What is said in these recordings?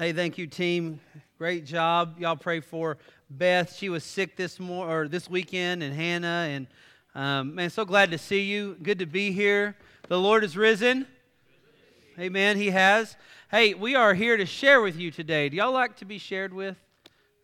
Hey, thank you, team. Great job. Y'all pray for Beth. She was sick this mor- or this weekend, and Hannah. And um, man, so glad to see you. Good to be here. The Lord is risen. Amen. He has. Hey, we are here to share with you today. Do y'all like to be shared with?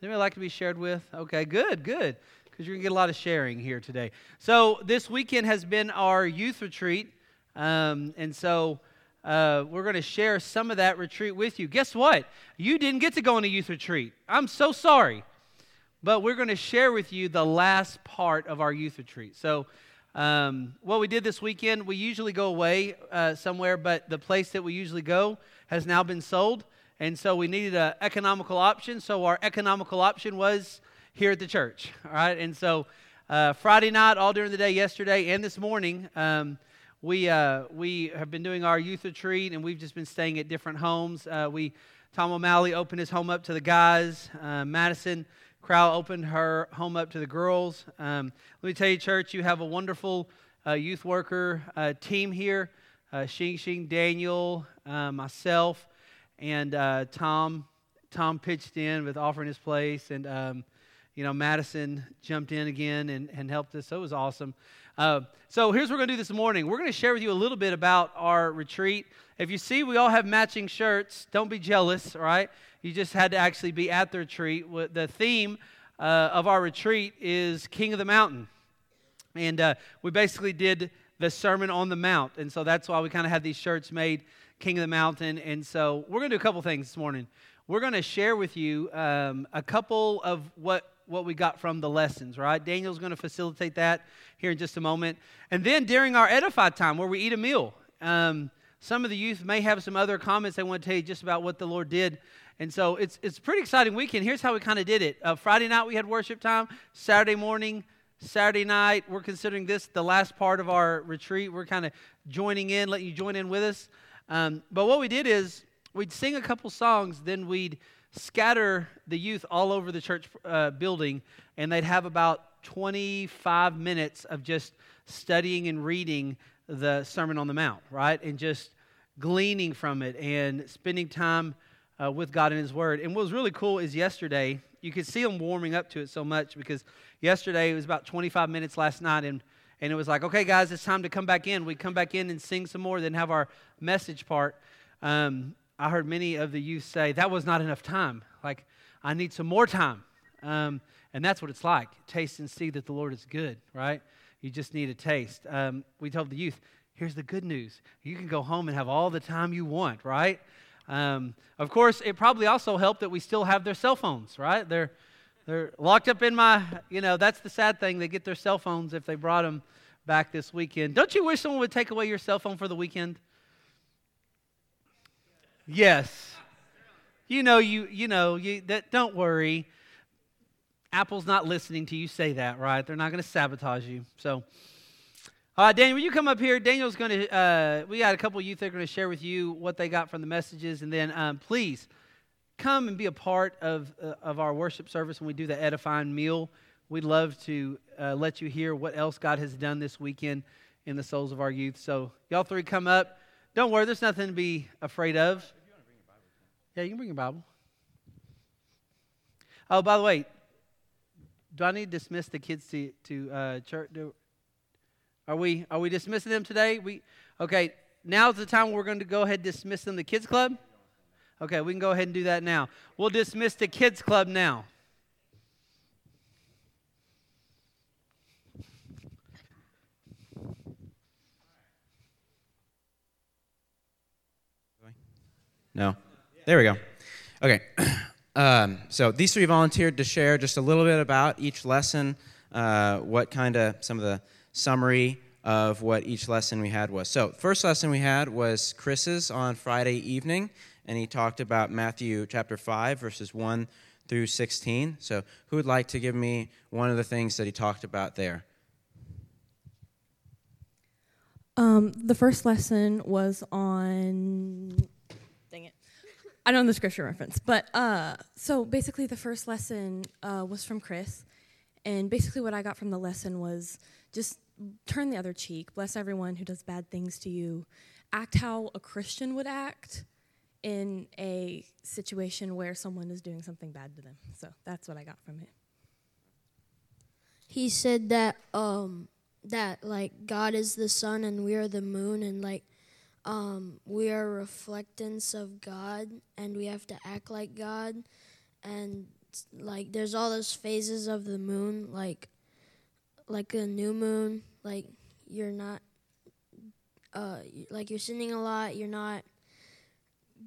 Anybody like to be shared with? Okay, good, good. Because you're gonna get a lot of sharing here today. So this weekend has been our youth retreat, um, and so uh, we're going to share some of that retreat with you. Guess what? You didn't get to go on a youth retreat. I'm so sorry. But we're going to share with you the last part of our youth retreat. So, um, what we did this weekend, we usually go away uh, somewhere, but the place that we usually go has now been sold. And so we needed an economical option. So, our economical option was here at the church. All right. And so, uh, Friday night, all during the day, yesterday, and this morning, um, we uh, we have been doing our youth retreat, and we've just been staying at different homes. Uh, we Tom O'Malley opened his home up to the guys. Uh, Madison Crowell opened her home up to the girls. Um, let me tell you, church, you have a wonderful uh, youth worker uh, team here. Uh, Xing Xing, Daniel, uh, myself, and Tom. Tom pitched in with offering his place, and um, you know Madison jumped in again and, and helped us. So it was awesome. Uh, so here's what we're going to do this morning. We're going to share with you a little bit about our retreat. If you see, we all have matching shirts. Don't be jealous, all right? You just had to actually be at the retreat. The theme uh, of our retreat is King of the Mountain. And uh, we basically did the Sermon on the Mount. And so that's why we kind of had these shirts made, King of the Mountain. And so we're going to do a couple things this morning. We're going to share with you um, a couple of what what we got from the lessons, right? Daniel's going to facilitate that here in just a moment. And then during our edify time, where we eat a meal, um, some of the youth may have some other comments they want to tell you just about what the Lord did. And so it's, it's a pretty exciting weekend. Here's how we kind of did it uh, Friday night, we had worship time, Saturday morning, Saturday night, we're considering this the last part of our retreat. We're kind of joining in, letting you join in with us. Um, but what we did is we'd sing a couple songs, then we'd scatter the youth all over the church uh, building, and they'd have about 25 minutes of just studying and reading the Sermon on the Mount, right? And just gleaning from it and spending time uh, with God and His Word. And what was really cool is yesterday, you could see them warming up to it so much because yesterday it was about 25 minutes last night, and, and it was like, okay, guys, it's time to come back in. We come back in and sing some more, then have our message part. Um, I heard many of the youth say, that was not enough time. Like, I need some more time. Um, and that's what it's like. Taste and see that the Lord is good, right? You just need a taste. Um, we told the youth, here's the good news. You can go home and have all the time you want, right? Um, of course, it probably also helped that we still have their cell phones, right? They're, they're locked up in my, you know, that's the sad thing. They get their cell phones if they brought them back this weekend. Don't you wish someone would take away your cell phone for the weekend? Yes. You know, you you know, you that don't worry. Apple's not listening to you say that, right? They're not going to sabotage you. So, uh, Daniel, will you come up here? Daniel's going to, uh, we got a couple youth that are going to share with you what they got from the messages. And then um, please come and be a part of, uh, of our worship service when we do the edifying meal. We'd love to uh, let you hear what else God has done this weekend in the souls of our youth. So, y'all three come up. Don't worry, there's nothing to be afraid of. Yeah, you can bring your Bible. Oh, by the way, do I need to dismiss the kids to, to uh, church? Do, are we are we dismissing them today? We okay. Now's the time we're going to go ahead and dismiss them. The kids club. Okay, we can go ahead and do that now. We'll dismiss the kids club now. No. There we go. Okay. Um, so these three volunteered to share just a little bit about each lesson, uh, what kind of some of the summary of what each lesson we had was. So first lesson we had was Chris's on Friday evening, and he talked about Matthew chapter 5, verses 1 through 16. So who would like to give me one of the things that he talked about there? Um, the first lesson was on I don't know the scripture reference, but uh, so basically the first lesson uh, was from Chris, and basically what I got from the lesson was just turn the other cheek, bless everyone who does bad things to you, act how a Christian would act, in a situation where someone is doing something bad to them. So that's what I got from it. He said that um that like God is the sun and we are the moon and like um we are reflectance of God and we have to act like God. And like there's all those phases of the moon like like a new moon like you're not uh like you're sinning a lot you're not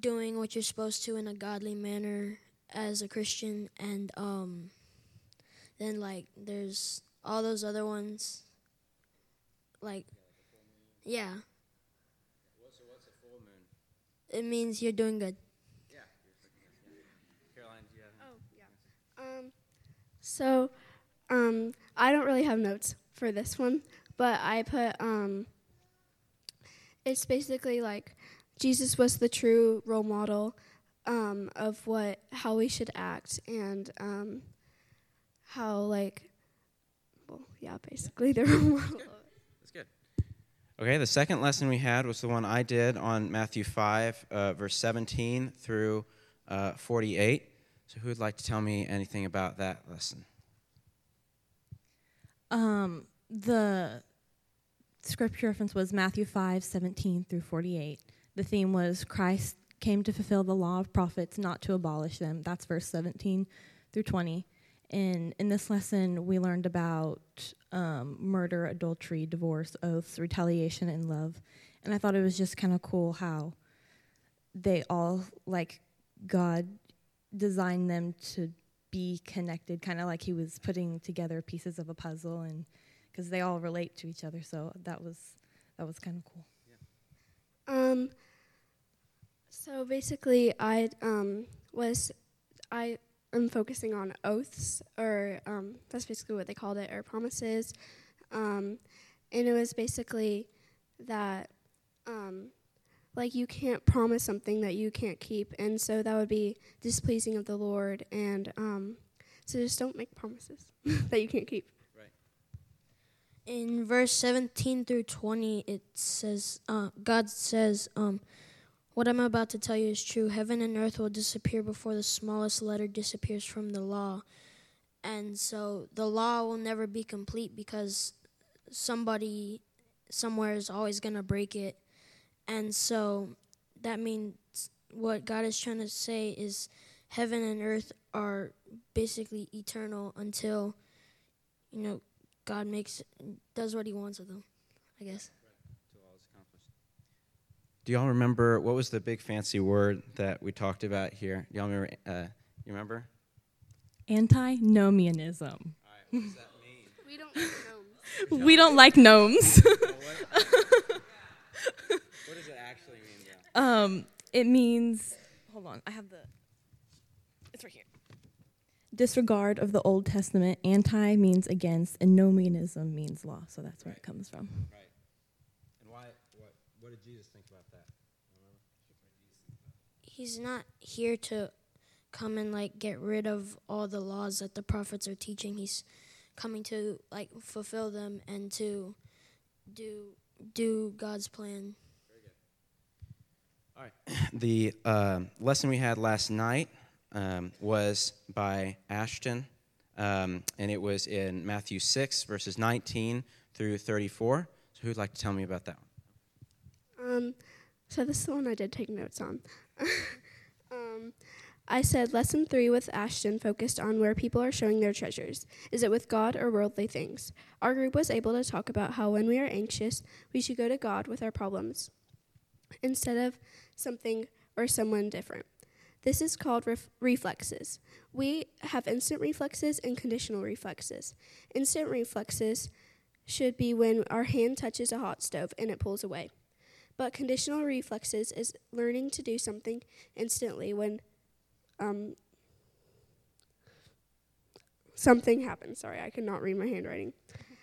doing what you're supposed to in a godly manner as a Christian and um then like there's all those other ones like yeah So what's a full moon? It means you're doing good Caroline, do you have? Oh, yeah. Um, so, um, I don't really have notes for this one, but I put, um, it's basically like Jesus was the true role model um, of what, how we should act and um, how, like, well, yeah, basically the role model. Okay, the second lesson we had was the one I did on Matthew 5, uh, verse 17 through uh, 48. So, who would like to tell me anything about that lesson? Um, the scripture reference was Matthew 5, 17 through 48. The theme was Christ came to fulfill the law of prophets, not to abolish them. That's verse 17 through 20. And in this lesson, we learned about um, murder, adultery, divorce, oaths, retaliation, and love. And I thought it was just kind of cool how they all, like, God designed them to be connected, kind of like He was putting together pieces of a puzzle, and because they all relate to each other. So that was that was kind of cool. Um, so basically, I um, was I am focusing on oaths, or um, that's basically what they called it, or promises. Um, and it was basically that, um, like, you can't promise something that you can't keep, and so that would be displeasing of the Lord. And um, so just don't make promises that you can't keep. Right. In verse 17 through 20 it says uh, god says um, what i'm about to tell you is true. Heaven and earth will disappear before the smallest letter disappears from the law. And so the law will never be complete because somebody somewhere is always going to break it. And so that means what god is trying to say is heaven and earth are basically eternal until you know god makes does what he wants with them i guess Do y'all remember what was the big fancy word that we talked about here? Y'all remember? Uh, you remember? Antinomianism. what does that mean? We don't know. We don't like gnomes. What does it actually mean? Though? um, it means. Hold on, I have the. It's right here. Disregard of the Old Testament. Anti means against, and nomianism means law. So that's where it comes from. Right. And why? What? What did Jesus think about that? He's not here to come and like get rid of all the laws that the prophets are teaching he's coming to like fulfill them and to do do god's plan All right. The um lesson we had last night um, was by Ashton, um, and it was in Matthew 6, verses 19 through 34. So, who'd like to tell me about that one? Um, so this is the one I did take notes on. um, I said lesson three with Ashton focused on where people are showing their treasures. Is it with God or worldly things? Our group was able to talk about how when we are anxious, we should go to God with our problems instead of something or someone different. This is called ref- reflexes. We have instant reflexes and conditional reflexes. Instant reflexes should be when our hand touches a hot stove and it pulls away. But conditional reflexes is learning to do something instantly when um, something happens. Sorry, I could not read my handwriting.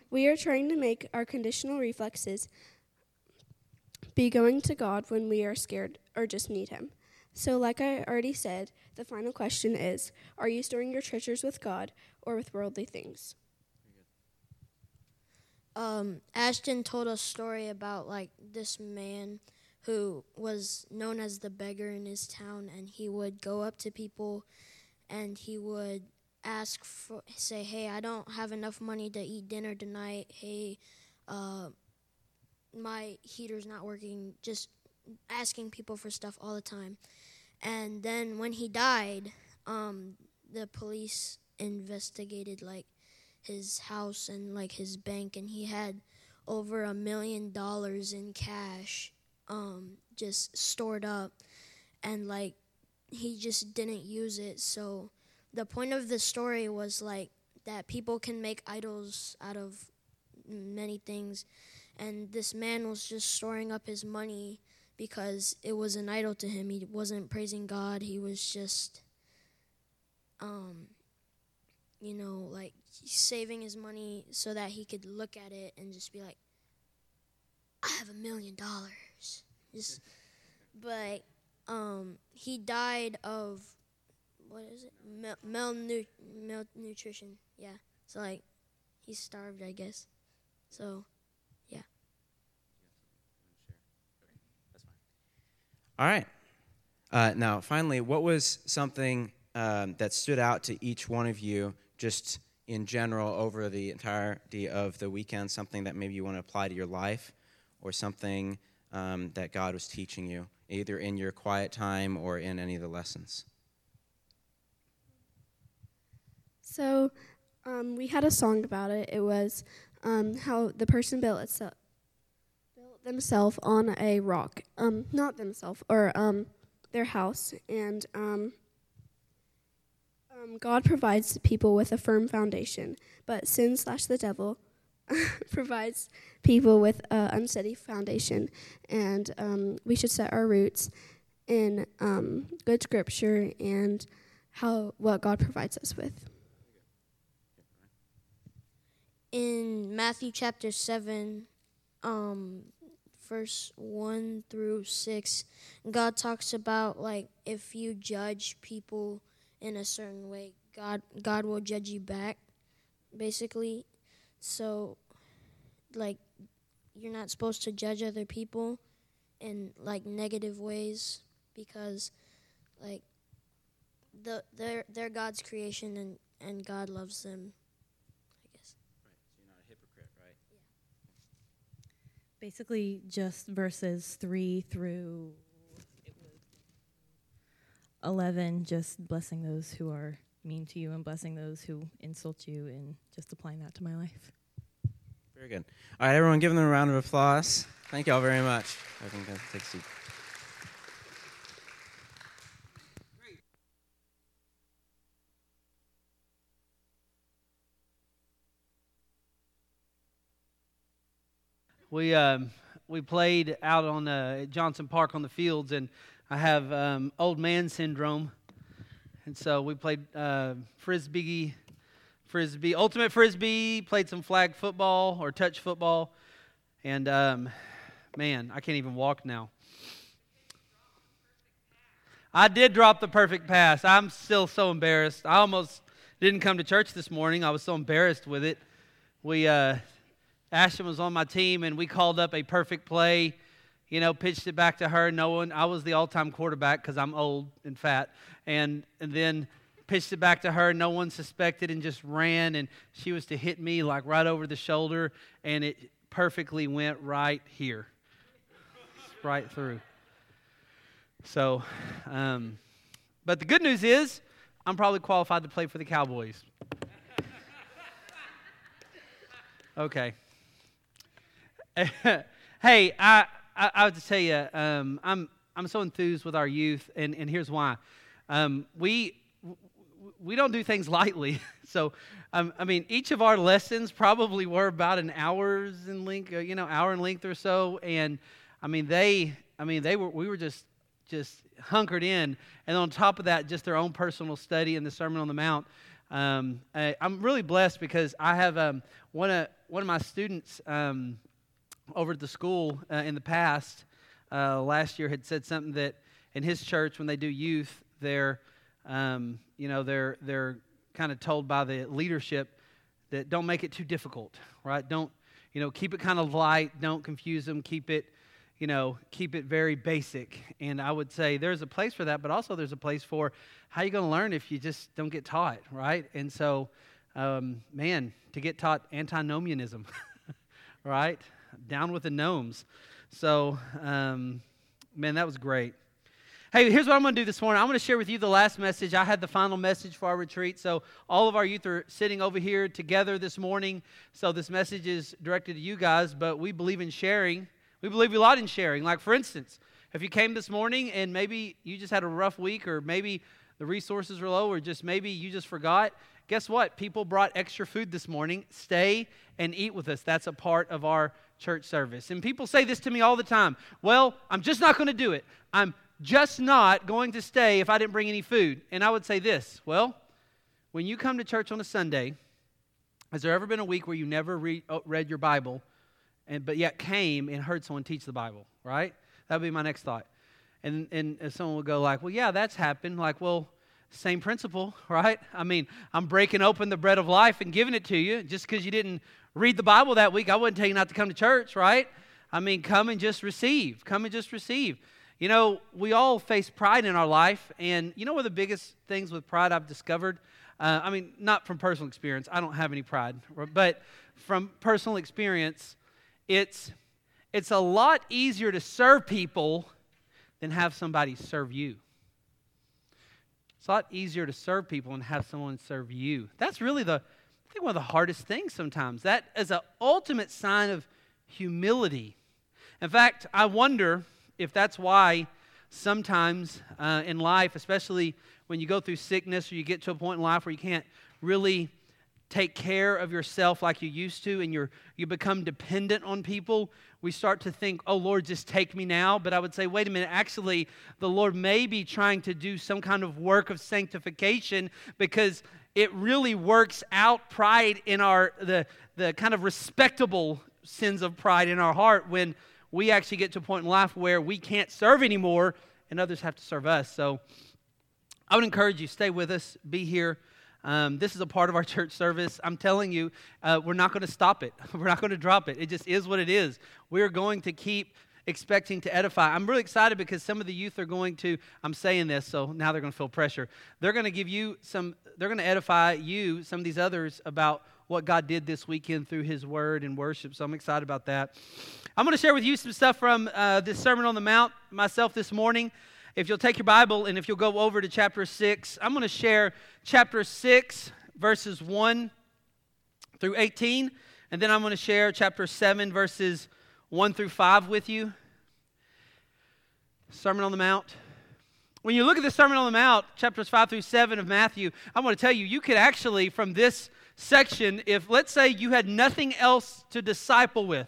We are trying to make our conditional reflexes be going to God when we are scared or just need Him. So, like I already said, the final question is Are you storing your treasures with God or with worldly things? Um, ashton told a story about like this man who was known as the beggar in his town, and he would go up to people and he would ask for, say, hey, I don't have enough money to eat dinner tonight. Hey, uh, my heater's not working. Just asking people for stuff all the time. And then when he died, um, the police investigated like his house and like his bank, and he had over a million dollars in cash um, just stored up, and like he just didn't use it. So the point of the story was like that people can make idols out of many things, and this man was just storing up his money because it was an idol to him. He wasn't praising God. He was just, um, you know, like saving his money so that he could look at it and just be like, I have a million dollars. Just, but um, he died of what is it? Mal- malnu- malnutrition. Yeah. So like, he starved, I guess. So. Yeah. All right. Uh, now, finally, what was something um, that stood out to each one of you just in general over the entirety of the weekend? Something that maybe you want to apply to your life or something um, that God was teaching you, either in your quiet time or in any of the lessons? So, um, we had a song about it. It was um, how the person built itself themselves on a rock. Um, not themselves, or um, their house. And um, God provides people with a firm foundation, but sin slash the devil provides people with an unsteady foundation. And um, we should set our roots in um, good scripture and how what God provides us with. In Matthew chapter 7, um, verse 1 through 6, God talks about like if you judge people in a certain way, God God will judge you back basically. So like you're not supposed to judge other people in like negative ways because like the they're they're God's creation and and God loves them I guess. Right. So you're not a hypocrite, right? Yeah. Basically, just verses 3 through 11, just blessing those who are mean to you and blessing those who insult you and just applying that to my life. Very good. All right, everyone, give them a round of applause. Thank you all very much. I think that takes a seat. we um, we played out on uh, Johnson Park on the fields, and I have um, old man syndrome, and so we played uh, frisbee, frisbee, ultimate frisbee. Played some flag football or touch football, and um, man, I can't even walk now. I did drop the perfect pass. I'm still so embarrassed. I almost didn't come to church this morning. I was so embarrassed with it. We uh, Ashton was on my team, and we called up a perfect play. You know, pitched it back to her. No one. I was the all-time quarterback because I'm old and fat, and and then pitched it back to her. No one suspected, and just ran. And she was to hit me like right over the shoulder, and it perfectly went right here, right through. So, um, but the good news is, I'm probably qualified to play for the Cowboys. Okay. hey, I, I, I have to tell you, um, I'm, I'm so enthused with our youth, and, and here's why. Um, we, we don't do things lightly. so, um, I mean, each of our lessons probably were about an hour's in length, uh, you know, hour in length or so. And I mean, they, I mean, they were, we were just, just hunkered in. And on top of that, just their own personal study and the Sermon on the Mount. Um, I, am really blessed because I have um, one of one of my students um, over at the school uh, in the past, uh, last year had said something that in his church when they do youth, they're, um, you know, they're they're kind of told by the leadership that don't make it too difficult, right? Don't, you know, keep it kind of light. Don't confuse them. Keep it, you know, keep it very basic. And I would say there's a place for that, but also there's a place for how you going to learn if you just don't get taught, right? And so, um, man, to get taught antinomianism, right? Down with the gnomes. So, um, man, that was great. Hey, here's what I'm going to do this morning. I'm going to share with you the last message. I had the final message for our retreat. So, all of our youth are sitting over here together this morning. So, this message is directed to you guys, but we believe in sharing. We believe a lot in sharing. Like, for instance, if you came this morning and maybe you just had a rough week, or maybe the resources were low, or just maybe you just forgot, guess what? People brought extra food this morning. Stay and eat with us. That's a part of our church service. And people say this to me all the time Well, I'm just not going to do it. I'm just not going to stay if I didn't bring any food. And I would say this well, when you come to church on a Sunday, has there ever been a week where you never read, oh, uh, read your Bible, and, but yet came and heard someone teach the Bible, right? That would be my next thought. And, and someone would go like, well, yeah, that's happened. Like, well, same principle, right? I mean, I'm breaking open the bread of life and giving it to you. Just because you didn't read the Bible that week, I wouldn't tell you not to come to church, right? I mean, come and just receive. Come and just receive. You know, we all face pride in our life, and you know one of the biggest things with pride I've discovered? Uh, I mean, not from personal experience, I don't have any pride, but from personal experience, it's, it's a lot easier to serve people than have somebody serve you. It's a lot easier to serve people and have someone serve you. That's really the, I think, one of the hardest things sometimes. That is an ultimate sign of humility. In fact, I wonder if that's why sometimes uh, in life, especially when you go through sickness or you get to a point in life where you can't really take care of yourself like you used to and you're, you become dependent on people, we start to think, oh, Lord, just take me now. But I would say, wait a minute, actually, the Lord may be trying to do some kind of work of sanctification because it really works out pride in our, the, the kind of respectable sins of pride in our heart when we actually get to a point in life where we can't serve anymore and others have to serve us. So I would encourage you, stay with us, be here. Um, this is a part of our church service. I'm telling you, uh, we're not going to stop it. We're not going to drop it. It just is what it is. We're going to keep expecting to edify. I'm really excited because some of the youth are going to, I'm saying this, so now they're going to feel pressure. They're going to give you some, they're going to edify you, some of these others, about what God did this weekend through His Word and worship. So I'm excited about that. I'm going to share with you some stuff from uh, this Sermon on the Mount myself this morning. If you'll take your Bible and if you'll go over to chapter 6, I'm going to share chapter 6, verses 1 through 18. And then I'm going to share chapter 7, verses 1 through 5 with you. Sermon on the Mount. When you look at the Sermon on the Mount, chapters 5 through 7 of Matthew, I want to tell you, you could actually, from this section, if let's say you had nothing else to disciple with,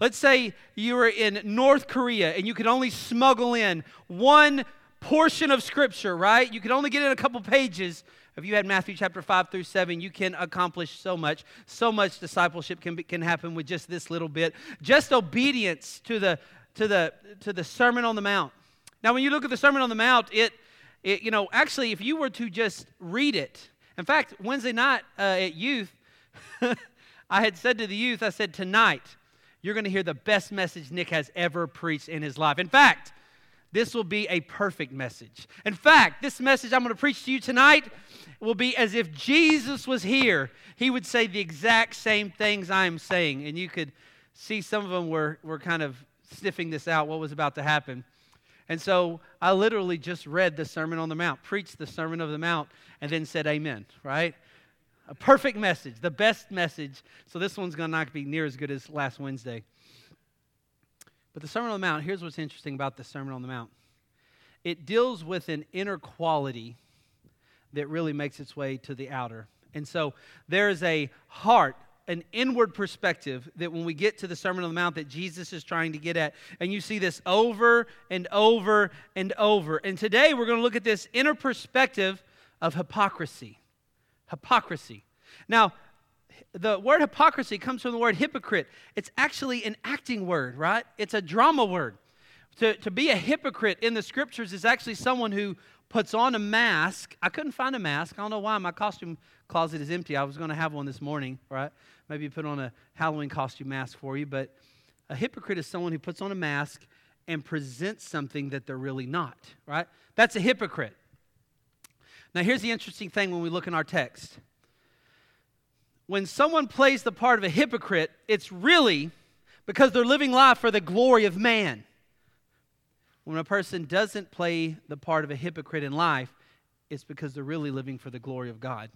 let's say you were in North Korea and you could only smuggle in one portion of Scripture, right? You could only get in a couple pages. If you had Matthew chapter 5 through 7, you can accomplish so much. So much discipleship can, can happen with just this little bit. Just obedience to the, to, the, to the Sermon on the Mount. Now, when you look at the Sermon on the Mount, it, it you know, actually, if you were to just read it, in fact, Wednesday night uh, at youth, I had said to the youth, I said, tonight, you're going to hear the best message Nick has ever preached in his life. In fact, this will be a perfect message. In fact, this message I'm going to preach to you tonight will be as if Jesus was here. He would say the exact same things I am saying. And you could see some of them were, were kind of sniffing this out, what was about to happen. And so I literally just read the Sermon on the Mount, preached the Sermon of the Mount, and then said amen, right? A perfect message, the best message. So this one's going to not be near as good as last Wednesday. But the Sermon on the Mount, here's what's interesting about the Sermon on the Mount it deals with an inner quality that really makes its way to the outer. And so there is a heart an inward perspective that when we get to the Sermon on the Mount that Jesus is trying to get at. And you see this over and over and over. And today we're going to look at this inner perspective of hypocrisy. Hypocrisy. Now, the word hypocrisy comes from the word hypocrite. It's actually an acting word, right? It's a drama word. To, to be a hypocrite in the scriptures is actually someone who puts on a mask. I couldn't find a mask. I don't know why. My costume closet is empty. I was going to have one this morning, right? Maybe put on a Halloween costume mask for you. But a hypocrite is someone who puts on a mask and presents something that they're really not, right? That's a hypocrite. Now, here's the interesting thing when we look in our text. When someone plays the part of a hypocrite, it's really because they're living life for the glory of man. When a person doesn't play the part of a hypocrite in life, it's because they're really living for the glory of God.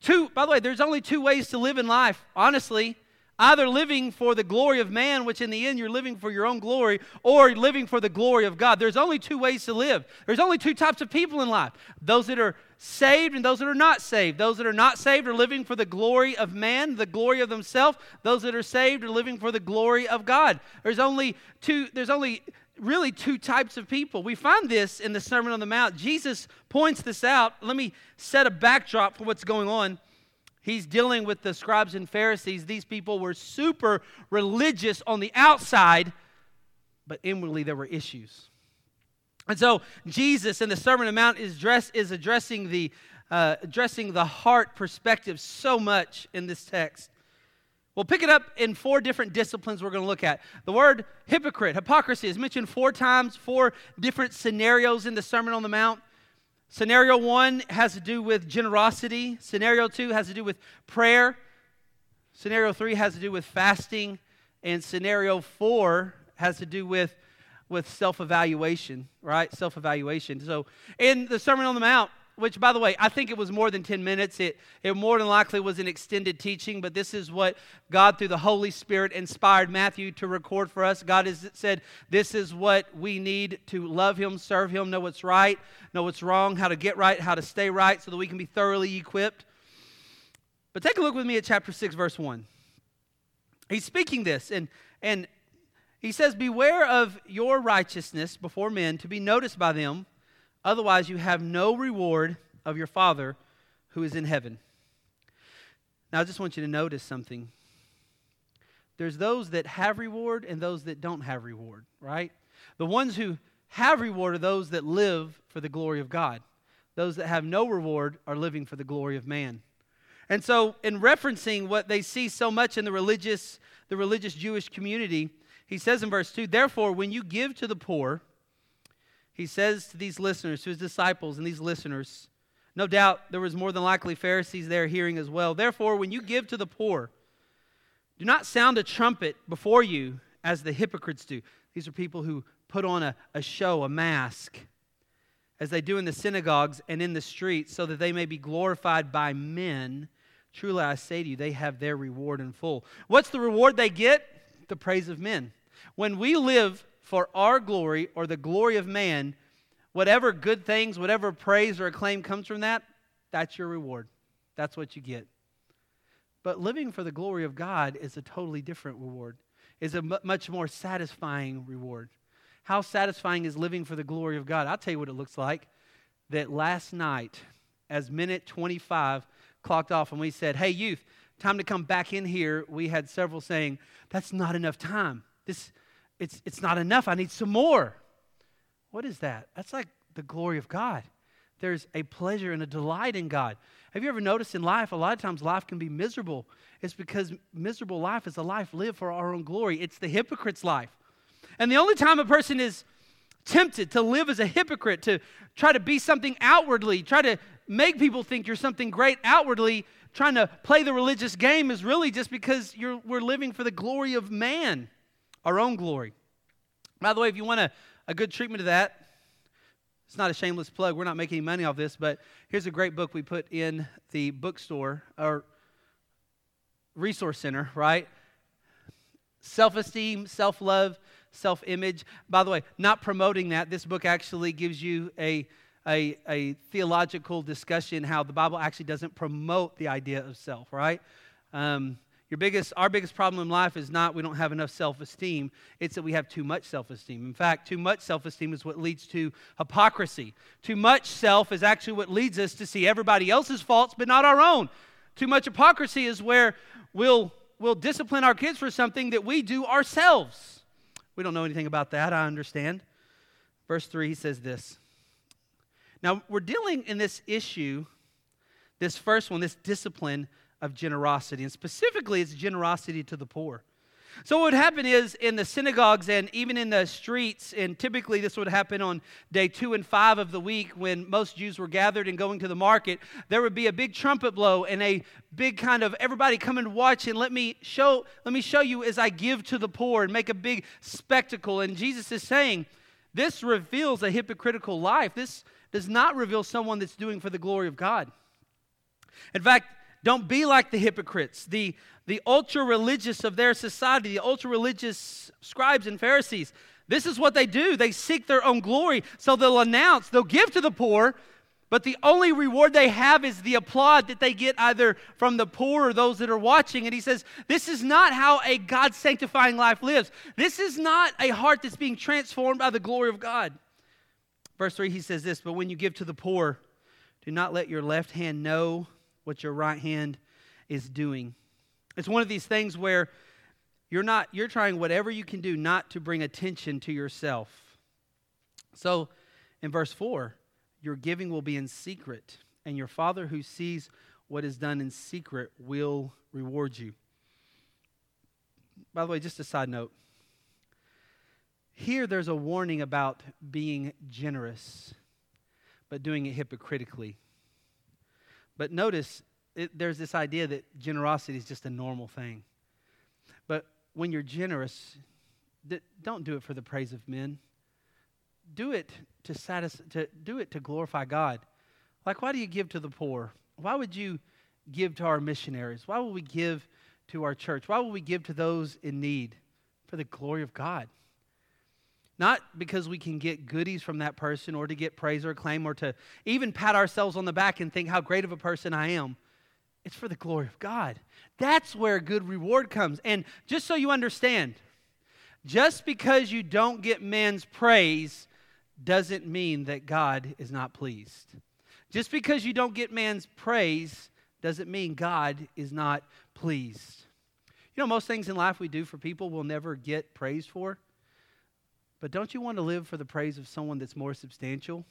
Two, by the way, there's only two ways to live in life, honestly. Either living for the glory of man, which in the end you're living for your own glory, or living for the glory of God. There's only two ways to live. There's only two types of people in life those that are saved and those that are not saved. Those that are not saved are living for the glory of man, the glory of themselves. Those that are saved are living for the glory of God. There's only two, there's only really two types of people. We find this in the Sermon on the Mount. Jesus points this out. Let me set a backdrop for what's going on. He's dealing with the scribes and Pharisees. These people were super religious on the outside, but inwardly there were issues. And so Jesus in the Sermon on the Mount is, dress, is addressing, the, uh, addressing the heart perspective so much in this text. We'll pick it up in four different disciplines we're going to look at. The word hypocrite, hypocrisy, is mentioned four times, four different scenarios in the Sermon on the Mount. Scenario one has to do with generosity. Scenario two has to do with prayer. Scenario three has to do with fasting. And scenario four has to do with, with self evaluation, right? Self evaluation. So in the Sermon on the Mount, which, by the way, I think it was more than 10 minutes. It, it more than likely was an extended teaching, but this is what God, through the Holy Spirit, inspired Matthew to record for us. God has said, This is what we need to love Him, serve Him, know what's right, know what's wrong, how to get right, how to stay right, so that we can be thoroughly equipped. But take a look with me at chapter 6, verse 1. He's speaking this, and, and he says, Beware of your righteousness before men to be noticed by them Otherwise, you have no reward of your Father who is in heaven. Now, I just want you to notice something. There's those that have reward and those that don't have reward, right? The ones who have reward are those that live for the glory of God. Those that have no reward are living for the glory of man. And so, in referencing what they see so much in the religious, the religious Jewish community, he says in verse 2 Therefore, when you give to the poor, he says to these listeners, to his disciples and these listeners, no doubt there was more than likely Pharisees there hearing as well. Therefore, when you give to the poor, do not sound a trumpet before you as the hypocrites do. These are people who put on a, a show, a mask, as they do in the synagogues and in the streets, so that they may be glorified by men. Truly, I say to you, they have their reward in full. What's the reward they get? The praise of men. When we live for our glory or the glory of man, whatever good things, whatever praise or acclaim comes from that, that's your reward. That's what you get. But living for the glory of God is a totally different reward, is a much more satisfying reward. How satisfying is living for the glory of God? I'll tell you what it looks like. That last night, as minute 25 clocked off, and we said, Hey, youth, time to come back in here, we had several saying, That's not enough time. This, it's, it's not enough. I need some more. What is that? That's like the glory of God. There's a pleasure and a delight in God. Have you ever noticed in life, a lot of times life can be miserable? It's because miserable life is a life lived for our own glory. It's the hypocrite's life. And the only time a person is tempted to live as a hypocrite, to try to be something outwardly, try to make people think you're something great outwardly, trying to play the religious game is really just because you're, we're living for the glory of man our own glory. By the way, if you want a, a good treatment of that, it's not a shameless plug. We're not making any money off this, but here's a great book we put in the bookstore or resource center, right? Self esteem, self love, self image. By the way, not promoting that. This book actually gives you a, a, a, theological discussion how the Bible actually doesn't promote the idea of self, right? Um, your biggest, our biggest problem in life is not we don't have enough self esteem, it's that we have too much self esteem. In fact, too much self esteem is what leads to hypocrisy. Too much self is actually what leads us to see everybody else's faults but not our own. Too much hypocrisy is where we'll, we'll discipline our kids for something that we do ourselves. We don't know anything about that, I understand. Verse 3, he says this. Now, we're dealing in this issue, this first one, this discipline of generosity. And specifically, it's generosity to the poor. So, what would happen is in the synagogues and even in the streets, and typically this would happen on day two and five of the week when most Jews were gathered and going to the market, there would be a big trumpet blow and a big kind of everybody come and watch and let me show, let me show you as I give to the poor and make a big spectacle. And Jesus is saying, this reveals a hypocritical life. This does not reveal someone that's doing for the glory of God. In fact, don't be like the hypocrites, the, the ultra religious of their society, the ultra religious scribes and Pharisees. This is what they do. They seek their own glory. So they'll announce, they'll give to the poor, but the only reward they have is the applaud that they get either from the poor or those that are watching. And he says, This is not how a God sanctifying life lives. This is not a heart that's being transformed by the glory of God. Verse 3, he says this But when you give to the poor, do not let your left hand know what your right hand is doing. It's one of these things where you're not you're trying whatever you can do not to bring attention to yourself. So in verse 4, your giving will be in secret, and your Father who sees what is done in secret will reward you. By the way, just a side note. Here there's a warning about being generous, but doing it hypocritically. But notice, it, there's this idea that generosity is just a normal thing. But when you're generous, don't do it for the praise of men. Do it to satisfy, to do it to glorify God. Like, why do you give to the poor? Why would you give to our missionaries? Why would we give to our church? Why would we give to those in need? For the glory of God. Not because we can get goodies from that person or to get praise or acclaim or to even pat ourselves on the back and think how great of a person I am. It's for the glory of God. That's where good reward comes. And just so you understand, just because you don't get man's praise doesn't mean that God is not pleased. Just because you don't get man's praise doesn't mean God is not pleased. You know, most things in life we do for people we'll never get praise for. But don't you want to live for the praise of someone that's more substantial?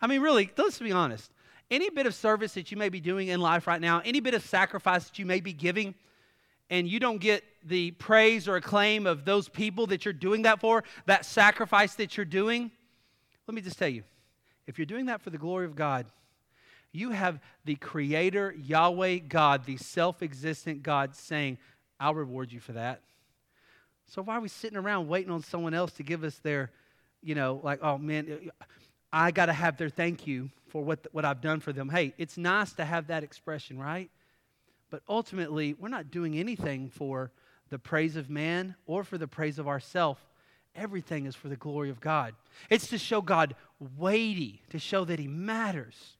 I mean, really, let's be honest. Any bit of service that you may be doing in life right now, any bit of sacrifice that you may be giving, and you don't get the praise or acclaim of those people that you're doing that for, that sacrifice that you're doing, let me just tell you if you're doing that for the glory of God, you have the Creator, Yahweh God, the self existent God, saying, I'll reward you for that. So why are we sitting around waiting on someone else to give us their, you know, like, oh man, I got to have their thank you for what, what I've done for them. Hey, it's nice to have that expression, right? But ultimately, we're not doing anything for the praise of man or for the praise of ourself. Everything is for the glory of God. It's to show God weighty, to show that He matters.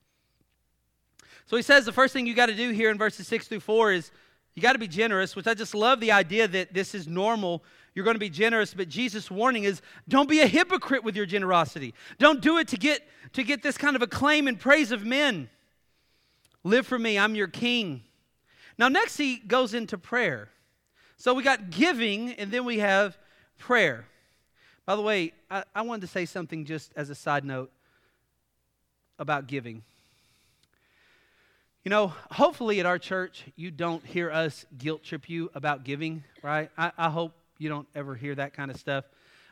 So he says the first thing you got to do here in verses 6 through 4 is you got to be generous, which I just love the idea that this is normal. You're going to be generous, but Jesus' warning is don't be a hypocrite with your generosity. Don't do it to get to get this kind of acclaim and praise of men. Live for me, I'm your king. Now next he goes into prayer. So we got giving and then we have prayer. By the way, I, I wanted to say something just as a side note about giving. You know, hopefully at our church, you don't hear us guilt trip you about giving, right? I, I hope you don't ever hear that kind of stuff.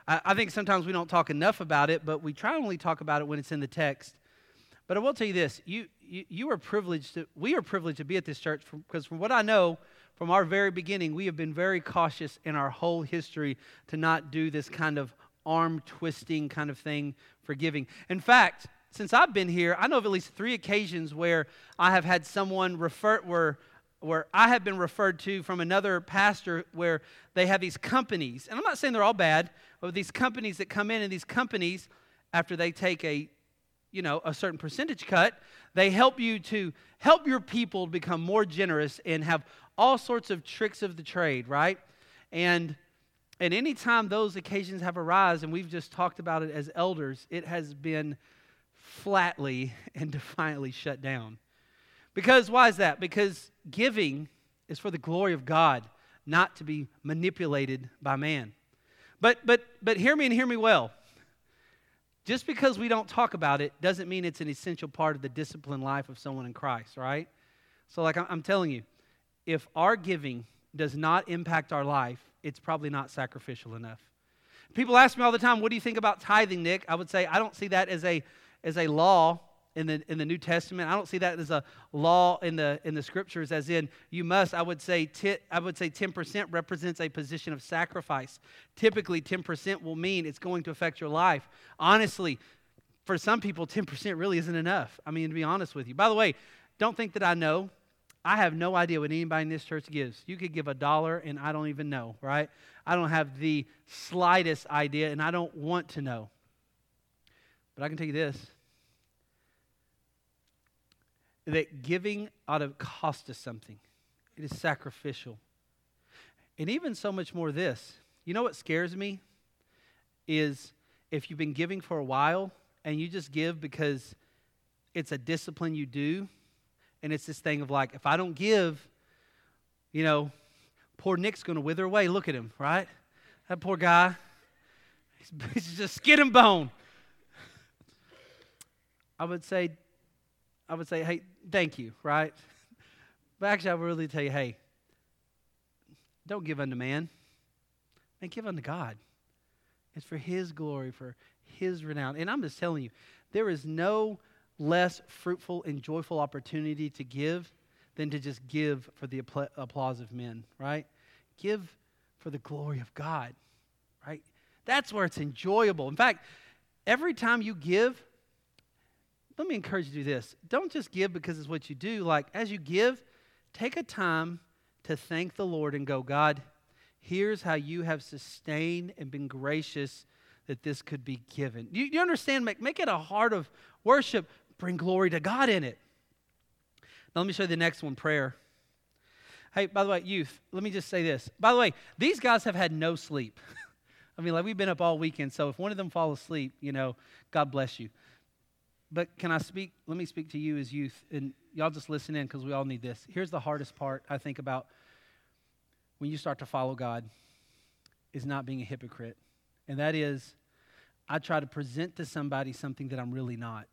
I, I, think sometimes we don't talk enough about it, but we try only talk about it when it's in the text. But I will tell you this you, you, you are privileged, to, we are privileged to be at this church because from, from what I know, from our very beginning, we have been very cautious in our whole history to not do this kind of arm twisting kind of thing for giving. In fact, since I've been here, I know of at least three occasions where I have had someone refer where where I have been referred to from another pastor where they have these companies, and I'm not saying they're all bad, but these companies that come in and these companies, after they take a you know a certain percentage cut, they help you to help your people become more generous and have all sorts of tricks of the trade, right? And and anytime those occasions have arisen, and we've just talked about it as elders, it has been flatly and defiantly shut down. Because why is that? Because giving is for the glory of God, not to be manipulated by man. But but but hear me and hear me well. Just because we don't talk about it doesn't mean it's an essential part of the disciplined life of someone in Christ, right? So, like I'm telling you, if our giving does not impact our life, it's probably not sacrificial enough. People ask me all the time, what do you think about tithing, Nick? I would say, I don't see that as a, as a law in the, in the New Testament. I don't see that as a law in the, in the scriptures, as in you must. I would say t- I would say 10% represents a position of sacrifice. Typically, 10% will mean it's going to affect your life. Honestly, for some people, 10% really isn't enough. I mean, to be honest with you. By the way, don't think that I know. I have no idea what anybody in this church gives. You could give a dollar and I don't even know, right? I don't have the slightest idea and I don't want to know. But I can tell you this that giving ought to cost us something. It is sacrificial. And even so much more this. You know what scares me? Is if you've been giving for a while and you just give because it's a discipline you do, and it's this thing of like, if I don't give, you know, poor Nick's going to wither away. Look at him, right? That poor guy. He's, just skin and bone. I would say, I would say, hey, thank you, right? But actually, I would really tell you, hey, don't give unto man, and give unto God. It's for His glory, for His renown. And I'm just telling you, there is no less fruitful and joyful opportunity to give than to just give for the applause of men, right? Give for the glory of God, right? That's where it's enjoyable. In fact, every time you give, let me encourage you to do this. Don't just give because it's what you do. Like, as you give, take a time to thank the Lord and go, God, here's how you have sustained and been gracious that this could be given. You, you understand? Make, make it a heart of worship. Bring glory to God in it. Now, let me show you the next one prayer. Hey, by the way, youth, let me just say this. By the way, these guys have had no sleep. I mean, like, we've been up all weekend, so if one of them falls asleep, you know, God bless you. But can I speak? Let me speak to you as youth, and y'all just listen in because we all need this. Here's the hardest part I think about when you start to follow God is not being a hypocrite. And that is, I try to present to somebody something that I'm really not.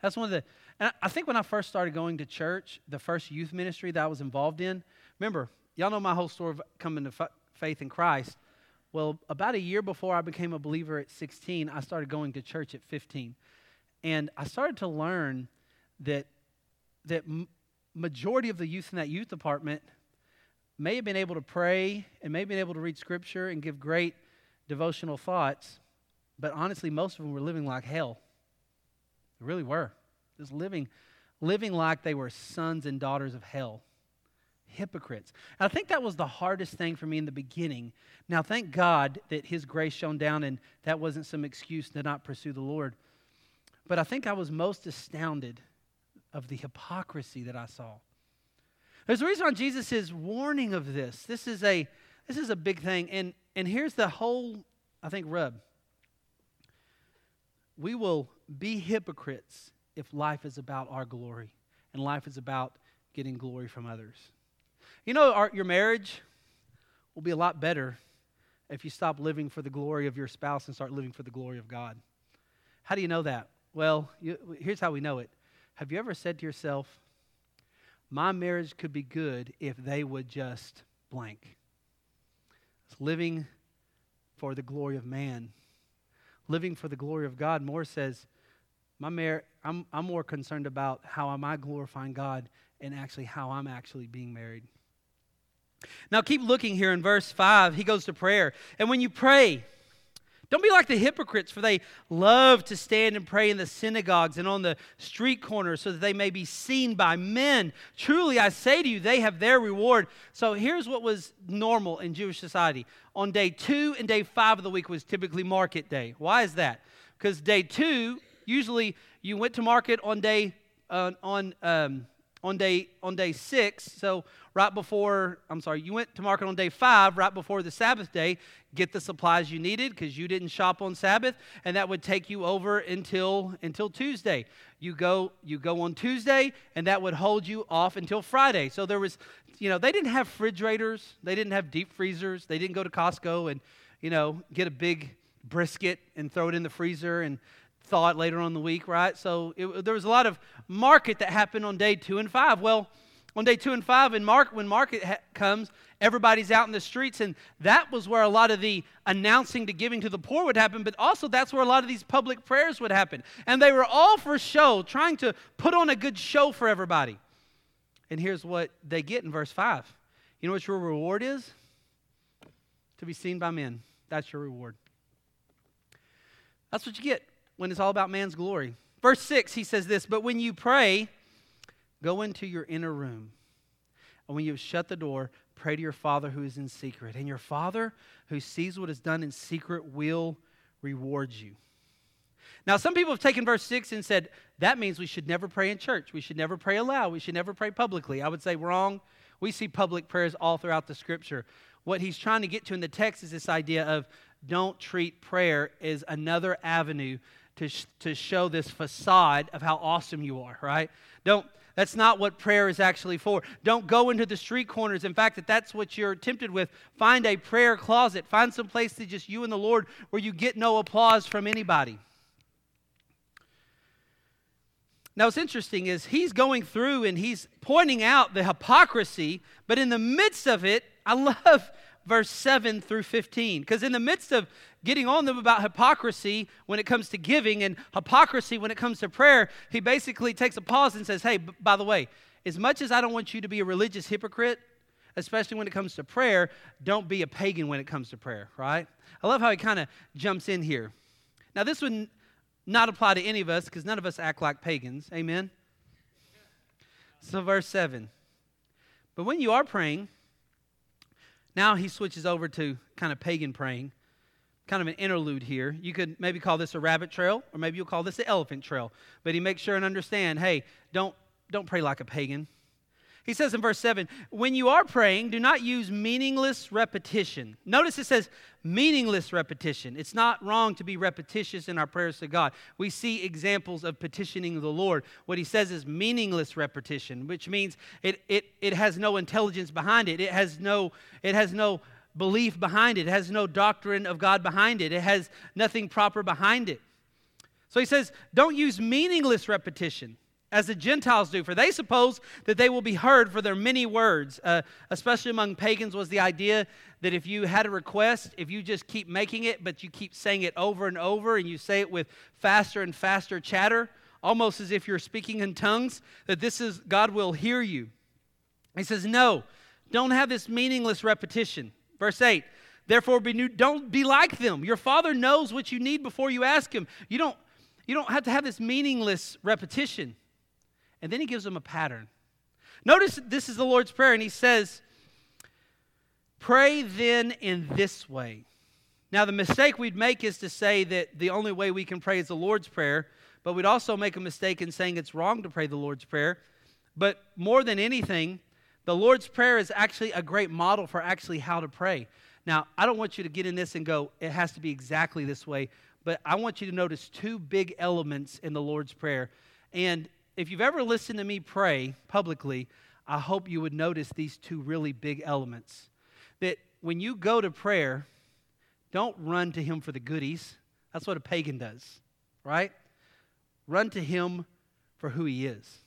That's one of the, and I think when I first started going to church, the first youth ministry that I was involved in, remember, y'all know my whole story of coming to f- faith in Christ. Well, about a year before I became a believer at 16, I started going to church at 15. And I started to learn that that majority of the youth in that youth department may have been able to pray and may have been able to read scripture and give great devotional thoughts, but honestly, most of them were living like hell. They really were. Just living, living like they were sons and daughters of hell. Hypocrites. And I think that was the hardest thing for me in the beginning. Now, thank God that His grace shone down and that wasn't some excuse to not pursue the Lord. But I think I was most astounded of the hypocrisy that I saw. There's a reason why Jesus is warning of this. This is a this is a big thing. And and here's the whole, I think, rub. We will be hypocrites if life is about our glory and life is about getting glory from others. You know, our, your marriage will be a lot better if you stop living for the glory of your spouse and start living for the glory of God. How do you know that? Well, you, here's how we know it. Have you ever said to yourself, my marriage could be good if they would just blank? It's living for the glory of man. Living for the glory of God Moore says, my mar- I'm, I'm more concerned about how am I glorifying God and actually how I'm actually being married. Now, keep looking here in verse 5. He goes to prayer. And when you pray, don't be like the hypocrites, for they love to stand and pray in the synagogues and on the street corners so that they may be seen by men. Truly, I say to you, they have their reward. So here's what was normal in Jewish society. On day two and day five of the week was typically market day. Why is that? Because day two, usually you went to market on day uh, on um, on day on day six so right before i'm sorry you went to market on day five right before the sabbath day get the supplies you needed because you didn't shop on sabbath and that would take you over until until tuesday. You go you go on tuesday and that would hold you off until friday. So there was you know they didn't have refrigerators they didn't have deep freezers they didn't go to costco and you know get a big brisket and throw it in the freezer and thought later on the week, right? So it, there was a lot of market that happened on day two and five. Well, On day two and five, in Mark, when market ha- comes, everybody's out in the streets, and that was where a lot of the announcing to giving to the poor would happen, but also that's where a lot of these public prayers would happen. And they were all for show, trying to put on a good show for everybody. And here's what they get in verse 5. You know what your reward is? To be seen by men. That's your reward. That's what you get when it's all about man's glory. Verse 6, he says this But when you pray, go into your inner room. And when you've shut the door, pray to your Father who is in secret. And your Father who sees what is done in secret will reward you. Now, some people have taken verse 6 and said that means we should never pray in church. We should never pray aloud. We should never pray publicly. I would say wrong. We see public prayers all throughout the scripture. What he's trying to get to in the text is this idea of don't treat prayer as another avenue to, sh- to show this facade of how awesome you are, right? Don't, that's not what prayer is actually for. Don't go into the street corners. In fact, if that's what you're tempted with, find a prayer closet. Find some place to just you and the Lord where you get no applause from anybody. Now, what's interesting is he's going through and he's pointing out the hypocrisy, but in the midst of it, I love verse 7 through 15. Because in the midst of getting on them about hypocrisy when it comes to giving and hypocrisy when it comes to prayer, he basically takes a pause and says, Hey, b- by the way, as much as I don't want you to be a religious hypocrite, especially when it comes to prayer, don't be a pagan when it comes to prayer, right? I love how he kind of jumps in here. Now, this would not apply to any of us because none of us act like pagans. Amen? So, verse 7. But when you are praying, now he switches over to kind of pagan praying, kind of an interlude here. You could maybe call this a rabbit trail, or maybe you'll call this an elephant trail. But he makes sure and understand hey, don't, don't pray like a pagan. He says in verse 7 When you are praying, do not use meaningless repetition. Notice it says meaningless repetition. It's not wrong to be repetitious in our prayers to God. We see examples of petitioning the Lord. What he says is meaningless repetition, which means it, it, it has no intelligence behind it, it has no, it has no belief behind it, it has no doctrine of God behind it, it has nothing proper behind it. So he says, don't use meaningless repetition as the Gentiles do, for they suppose that they will be heard for their many words. Uh, especially among pagans, was the idea that if you had a request, if you just keep making it, but you keep saying it over and over, and you say it with faster and faster chatter, almost as if you're speaking in tongues, that this is God will hear you. He says, No, don't have this meaningless repetition. Verse 8. Therefore, be new, don't be like them. Your Father knows what you need before you ask Him. You don't, you don't have to have this meaningless repetition. And then he gives them a pattern. Notice this is the Lord's Prayer, and he says, Pray then in this way. Now, the mistake we'd make is to say that the only way we can pray is the Lord's Prayer, but we'd also make a mistake in saying it's wrong to pray the Lord's Prayer. But more than anything, the Lord's Prayer is actually a great model for actually how to pray. Now, I don't want you to get in this and go, it has to be exactly this way, but I want you to notice two big elements in the Lord's Prayer. And if you've ever listened to me pray publicly, I hope you would notice these two really big elements. That when you go to prayer, don't run to Him for the goodies. That's what a pagan does, right? Run to Him for who He is.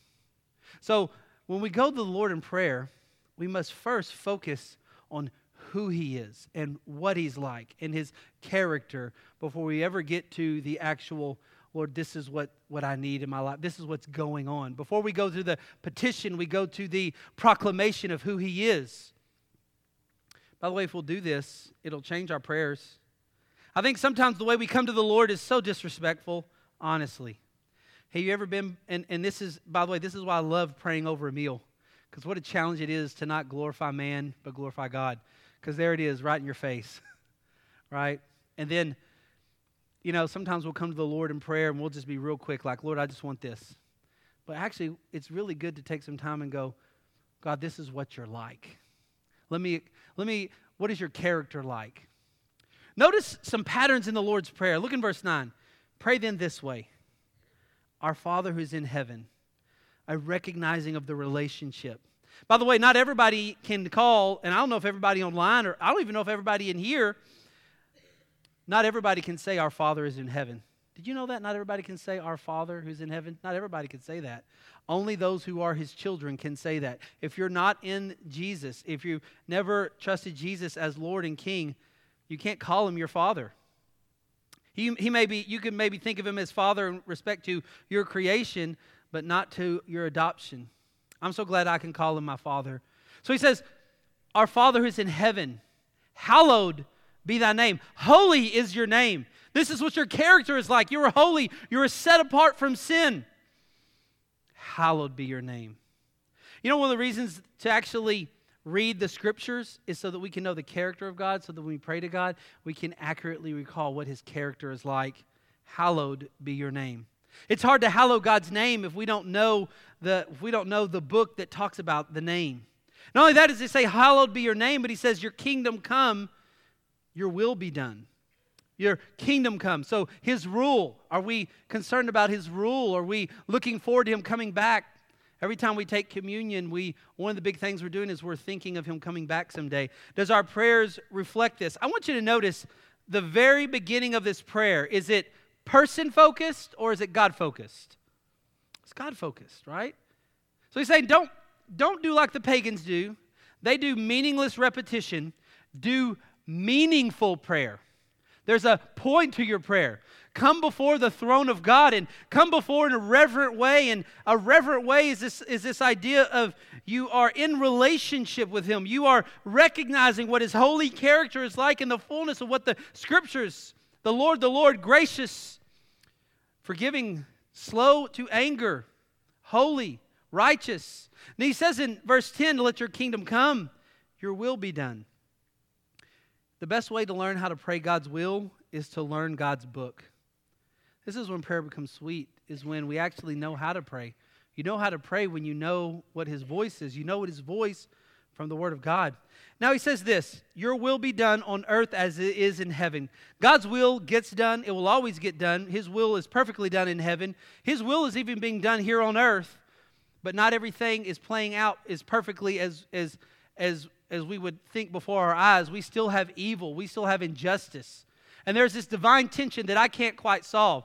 So when we go to the Lord in prayer, we must first focus on who He is and what He's like and His character before we ever get to the actual Lord, this is what, what I need in my life. This is what's going on. Before we go to the petition, we go to the proclamation of who He is. By the way, if we'll do this, it'll change our prayers. I think sometimes the way we come to the Lord is so disrespectful, honestly. Have you ever been, and, and this is, by the way, this is why I love praying over a meal, because what a challenge it is to not glorify man, but glorify God. Because there it is, right in your face, right? And then you know, sometimes we'll come to the Lord in prayer and we'll just be real quick, like, Lord, I just want this. But actually, it's really good to take some time and go, God, this is what you're like. Let me, let me, what is your character like? Notice some patterns in the Lord's Prayer. Look in verse 9. Pray then this way Our Father who's in heaven, a recognizing of the relationship. By the way, not everybody can call, and I don't know if everybody online, or I don't even know if everybody in here not everybody can say, Our Father is in heaven. Did you know that? Not everybody can say, Our Father who's in heaven. Not everybody can say that. Only those who are his children can say that. If you're not in Jesus, if you never trusted Jesus as Lord and King, you can't call him your Father. He, he may be, you can maybe think of him as Father in respect to your creation, but not to your adoption. I'm so glad I can call him my Father. So he says, Our Father who's in heaven, hallowed be thy name. Holy is your name. This is what your character is like. You are holy, you are set apart from sin. Hallowed be your name. You know, one of the reasons to actually read the scriptures is so that we can know the character of God, so that when we pray to God, we can accurately recall what his character is like. Hallowed be your name. It's hard to hallow God's name if we don't know the if we don't know the book that talks about the name. Not only that does he say, Hallowed be your name, but he says, Your kingdom come, your will be done. Your kingdom come. So his rule. Are we concerned about his rule? Are we looking forward to him coming back? Every time we take communion, we one of the big things we're doing is we're thinking of him coming back someday. Does our prayers reflect this? I want you to notice the very beginning of this prayer. Is it person focused or is it God focused? It's God focused, right? So he's saying don't don't do like the pagans do. They do meaningless repetition. Do meaningful prayer. There's a point to your prayer. Come before the throne of God and come before in a reverent way. And a reverent way is this, is this idea of you are in relationship with Him. You are recognizing what His holy character is like in the fullness of what the scriptures, the Lord, the Lord, gracious, forgiving, slow to anger, holy, righteous. And He says in verse 10 let your kingdom come, your will be done. The best way to learn how to pray God's will is to learn God's book. This is when prayer becomes sweet, is when we actually know how to pray. You know how to pray when you know what his voice is. You know what his voice from the word of God. Now he says this, your will be done on earth as it is in heaven. God's will gets done, it will always get done. His will is perfectly done in heaven. His will is even being done here on earth, but not everything is playing out as perfectly as as as as we would think before our eyes. We still have evil, we still have injustice. And there's this divine tension that I can't quite solve.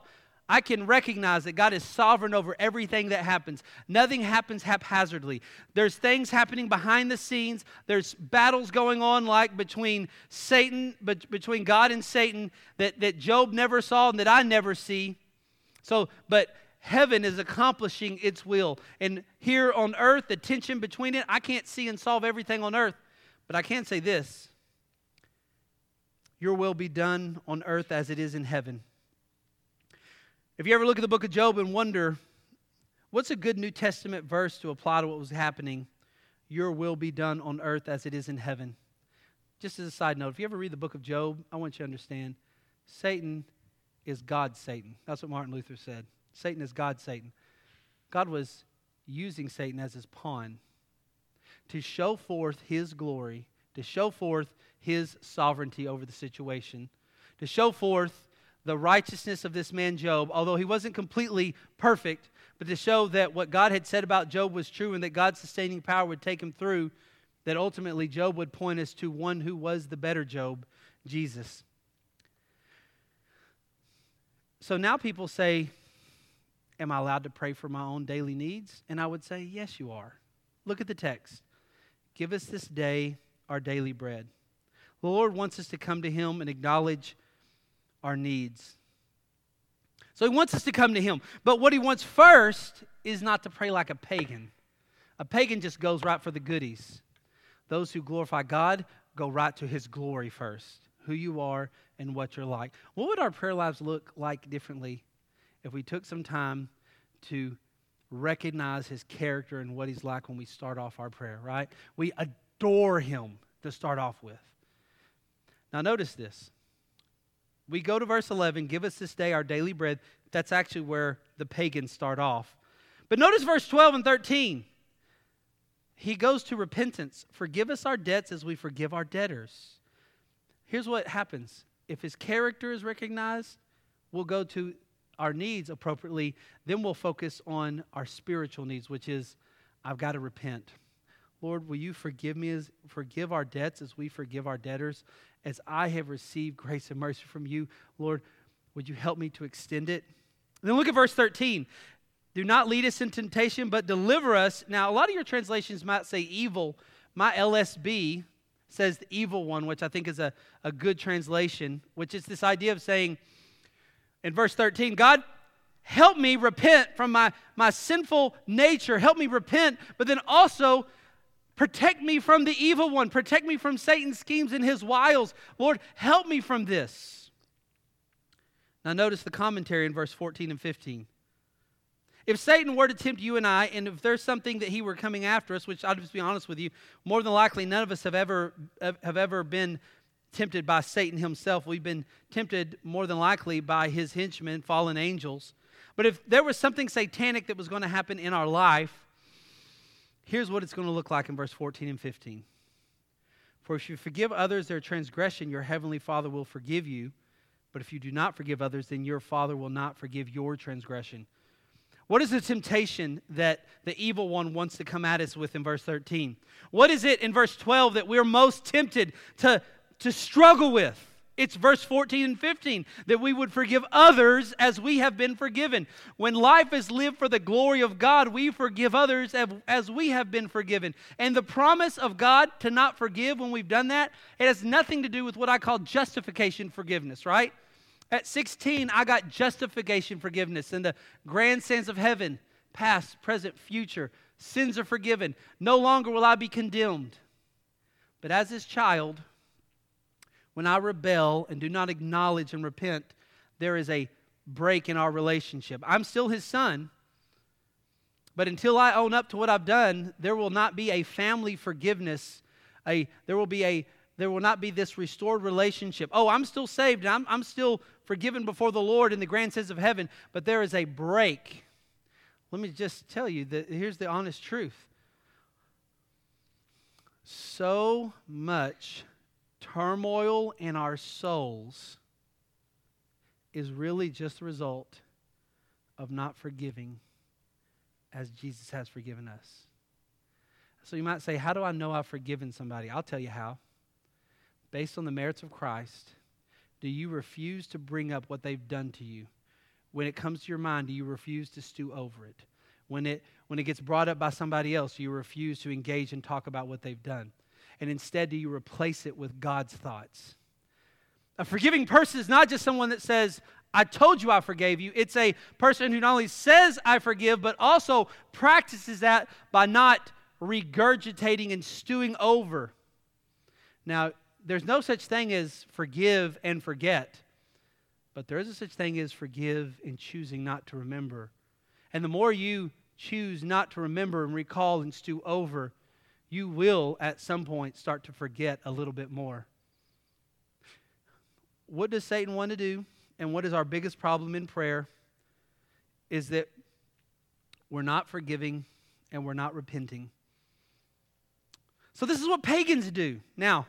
I can recognize that God is sovereign over everything that happens. Nothing happens haphazardly. There's things happening behind the scenes. There's battles going on like between Satan, between God and Satan that, that Job never saw and that I never see. So, but heaven is accomplishing its will. And here on earth, the tension between it, I can't see and solve everything on earth. But I can say this your will be done on earth as it is in heaven. If you ever look at the book of Job and wonder, what's a good New Testament verse to apply to what was happening? Your will be done on earth as it is in heaven. Just as a side note, if you ever read the book of Job, I want you to understand Satan is God's Satan. That's what Martin Luther said. Satan is God's Satan. God was using Satan as his pawn to show forth his glory, to show forth his sovereignty over the situation, to show forth the righteousness of this man Job, although he wasn't completely perfect, but to show that what God had said about Job was true and that God's sustaining power would take him through, that ultimately Job would point us to one who was the better Job, Jesus. So now people say, Am I allowed to pray for my own daily needs? And I would say, Yes, you are. Look at the text. Give us this day our daily bread. The Lord wants us to come to Him and acknowledge our needs. So He wants us to come to Him. But what He wants first is not to pray like a pagan. A pagan just goes right for the goodies. Those who glorify God go right to His glory first who you are and what you're like. What would our prayer lives look like differently if we took some time to recognize his character and what he's like when we start off our prayer, right? We adore him to start off with. Now, notice this. We go to verse 11, give us this day our daily bread. That's actually where the pagans start off. But notice verse 12 and 13. He goes to repentance. Forgive us our debts as we forgive our debtors. Here's what happens if his character is recognized, we'll go to our needs appropriately. Then we'll focus on our spiritual needs, which is I've got to repent. Lord, will you forgive me as forgive our debts as we forgive our debtors? As I have received grace and mercy from you, Lord, Would you help me to extend it? Then look at verse 13. Do not lead us in temptation, but deliver us. Now, a lot of your translations might say evil. My LSB says the evil one, which I think is a, a good translation, which is this idea of saying in verse 13, God, help me repent from my, my sinful nature. Help me repent, but then also protect me from the evil one. Protect me from Satan's schemes and his wiles. Lord, help me from this. Now, notice the commentary in verse 14 and 15. If Satan were to tempt you and I, and if there's something that he were coming after us, which I'll just be honest with you, more than likely none of us have ever have ever been tempted by Satan himself. We've been tempted more than likely by his henchmen, fallen angels. But if there was something satanic that was going to happen in our life, here's what it's going to look like in verse 14 and 15. For if you forgive others their transgression, your heavenly Father will forgive you. But if you do not forgive others, then your Father will not forgive your transgression. What is the temptation that the evil one wants to come at us with in verse 13? What is it in verse 12 that we're most tempted to, to struggle with? It's verse 14 and 15 that we would forgive others as we have been forgiven. When life is lived for the glory of God, we forgive others as we have been forgiven. And the promise of God to not forgive when we've done that, it has nothing to do with what I call justification forgiveness, right? At 16, I got justification forgiveness in the grand sense of heaven past, present, future. Sins are forgiven. No longer will I be condemned. But as his child, when I rebel and do not acknowledge and repent, there is a break in our relationship. I'm still his son, but until I own up to what I've done, there will not be a family forgiveness. A, there will be a there will not be this restored relationship. Oh, I'm still saved. I'm, I'm still forgiven before the Lord in the grand sense of heaven, but there is a break. Let me just tell you that here's the honest truth. So much turmoil in our souls is really just the result of not forgiving as Jesus has forgiven us. So you might say, How do I know I've forgiven somebody? I'll tell you how based on the merits of Christ, do you refuse to bring up what they've done to you? When it comes to your mind, do you refuse to stew over it? When it, when it gets brought up by somebody else, you refuse to engage and talk about what they've done? And instead, do you replace it with God's thoughts? A forgiving person is not just someone that says, I told you I forgave you. It's a person who not only says I forgive, but also practices that by not regurgitating and stewing over. Now, there's no such thing as forgive and forget, but there is a such thing as forgive and choosing not to remember. And the more you choose not to remember and recall and stew over, you will at some point start to forget a little bit more. What does Satan want to do? And what is our biggest problem in prayer? Is that we're not forgiving and we're not repenting. So, this is what pagans do. Now,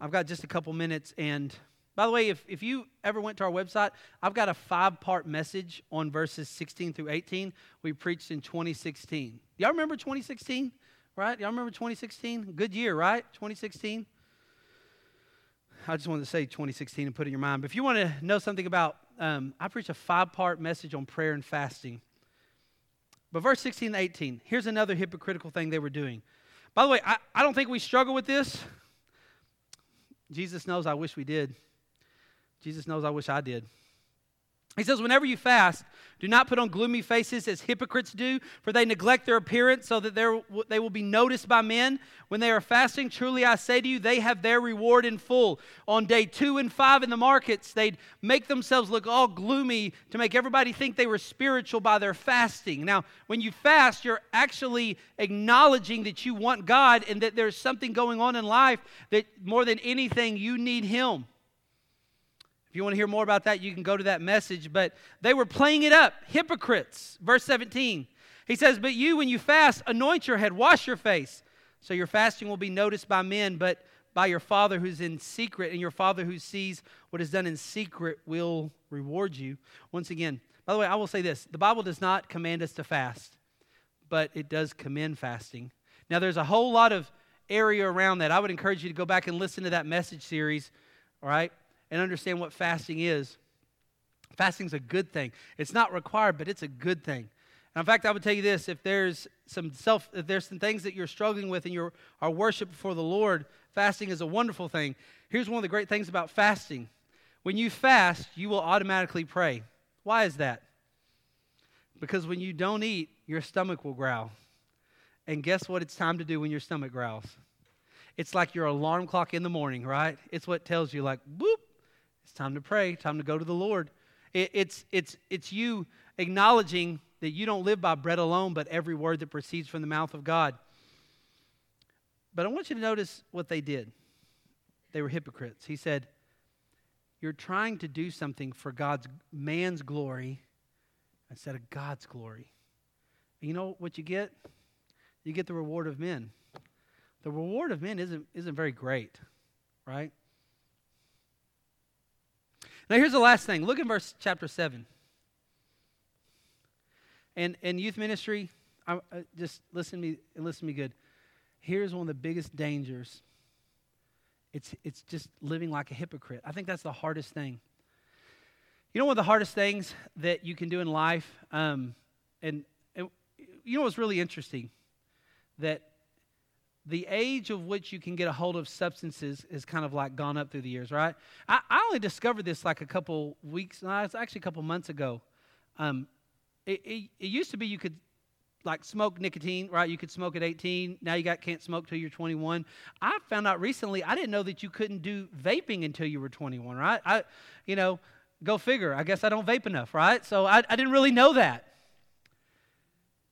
I've got just a couple minutes. And by the way, if, if you ever went to our website, I've got a five part message on verses 16 through 18 we preached in 2016. Y'all remember 2016? Right? Y'all remember 2016? Good year, right? 2016? I just wanted to say 2016 and put it in your mind. But if you want to know something about, um, I preached a five part message on prayer and fasting. But verse 16 to 18, here's another hypocritical thing they were doing. By the way, I, I don't think we struggle with this. Jesus knows I wish we did. Jesus knows I wish I did. He says, Whenever you fast, do not put on gloomy faces as hypocrites do, for they neglect their appearance so that they will be noticed by men. When they are fasting, truly I say to you, they have their reward in full. On day two and five in the markets, they'd make themselves look all gloomy to make everybody think they were spiritual by their fasting. Now, when you fast, you're actually acknowledging that you want God and that there's something going on in life that more than anything, you need Him you want to hear more about that, you can go to that message. But they were playing it up, hypocrites. Verse 17. He says, But you, when you fast, anoint your head, wash your face, so your fasting will be noticed by men, but by your Father who's in secret, and your Father who sees what is done in secret will reward you. Once again, by the way, I will say this the Bible does not command us to fast, but it does commend fasting. Now, there's a whole lot of area around that. I would encourage you to go back and listen to that message series, all right? And understand what fasting is. Fasting's a good thing. It's not required, but it's a good thing. And in fact, I would tell you this: if there's some self, if there's some things that you're struggling with in your our worship before the Lord, fasting is a wonderful thing. Here's one of the great things about fasting: when you fast, you will automatically pray. Why is that? Because when you don't eat, your stomach will growl. And guess what it's time to do when your stomach growls? It's like your alarm clock in the morning, right? It's what tells you, like, whoop, it's time to pray, time to go to the Lord. It, it's, it's, it's you acknowledging that you don't live by bread alone, but every word that proceeds from the mouth of God. But I want you to notice what they did. They were hypocrites. He said, You're trying to do something for God's man's glory instead of God's glory. And you know what you get? You get the reward of men. The reward of men isn't, isn't very great, right? Now, here's the last thing. Look in verse chapter 7. And in youth ministry, I, I, just listen to me listen to me good. Here's one of the biggest dangers. It's, it's just living like a hypocrite. I think that's the hardest thing. You know, one of the hardest things that you can do in life, um, and, and you know what's really interesting? That the age of which you can get a hold of substances is kind of like gone up through the years, right? I, I only discovered this like a couple weeks, no, it's actually a couple months ago. Um, it, it, it, used to be you could like smoke nicotine, right? You could smoke at 18. Now you got can't smoke till you're 21. I found out recently I didn't know that you couldn't do vaping until you were 21, right? I, you know, go figure. I guess I don't vape enough, right? So I, I didn't really know that.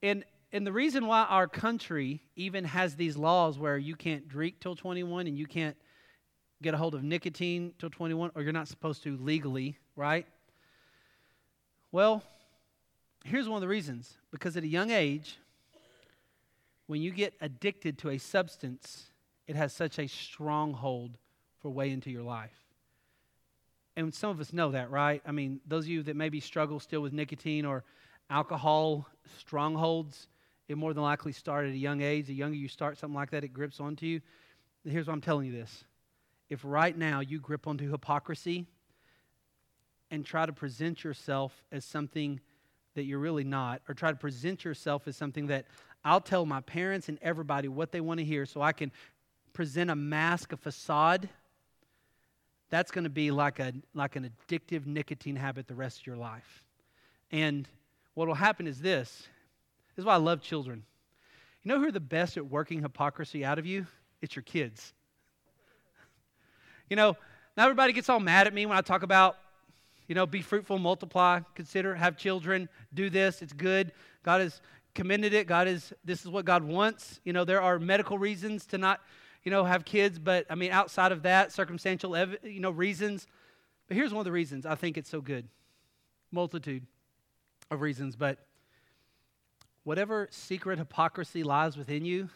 And and the reason why our country even has these laws where you can't drink till 21 and you can't get a hold of nicotine till 21, or you're not supposed to legally, right? Well, here's one of the reasons. Because at a young age, when you get addicted to a substance, it has such a stronghold for way into your life. And some of us know that, right? I mean, those of you that maybe struggle still with nicotine or alcohol strongholds, it more than likely started at a young age. The younger you start something like that, it grips onto you. Here's why I'm telling you this. If right now you grip onto hypocrisy and try to present yourself as something that you're really not, or try to present yourself as something that I'll tell my parents and everybody what they want to hear so I can present a mask, a facade, that's going to be like, a, like an addictive nicotine habit the rest of your life. And what will happen is this this is why I love children. You know who are the best at working hypocrisy out of you? It's your kids. You know, now everybody gets all mad at me when I talk about, you know, be fruitful, multiply, consider, have children, do this, it's good. God has commended it. God is, this is what God wants. You know, there are medical reasons to not, you know, have kids, but I mean, outside of that, circumstantial, you know, reasons. But here's one of the reasons I think it's so good multitude of reasons, but whatever secret hypocrisy lies within you,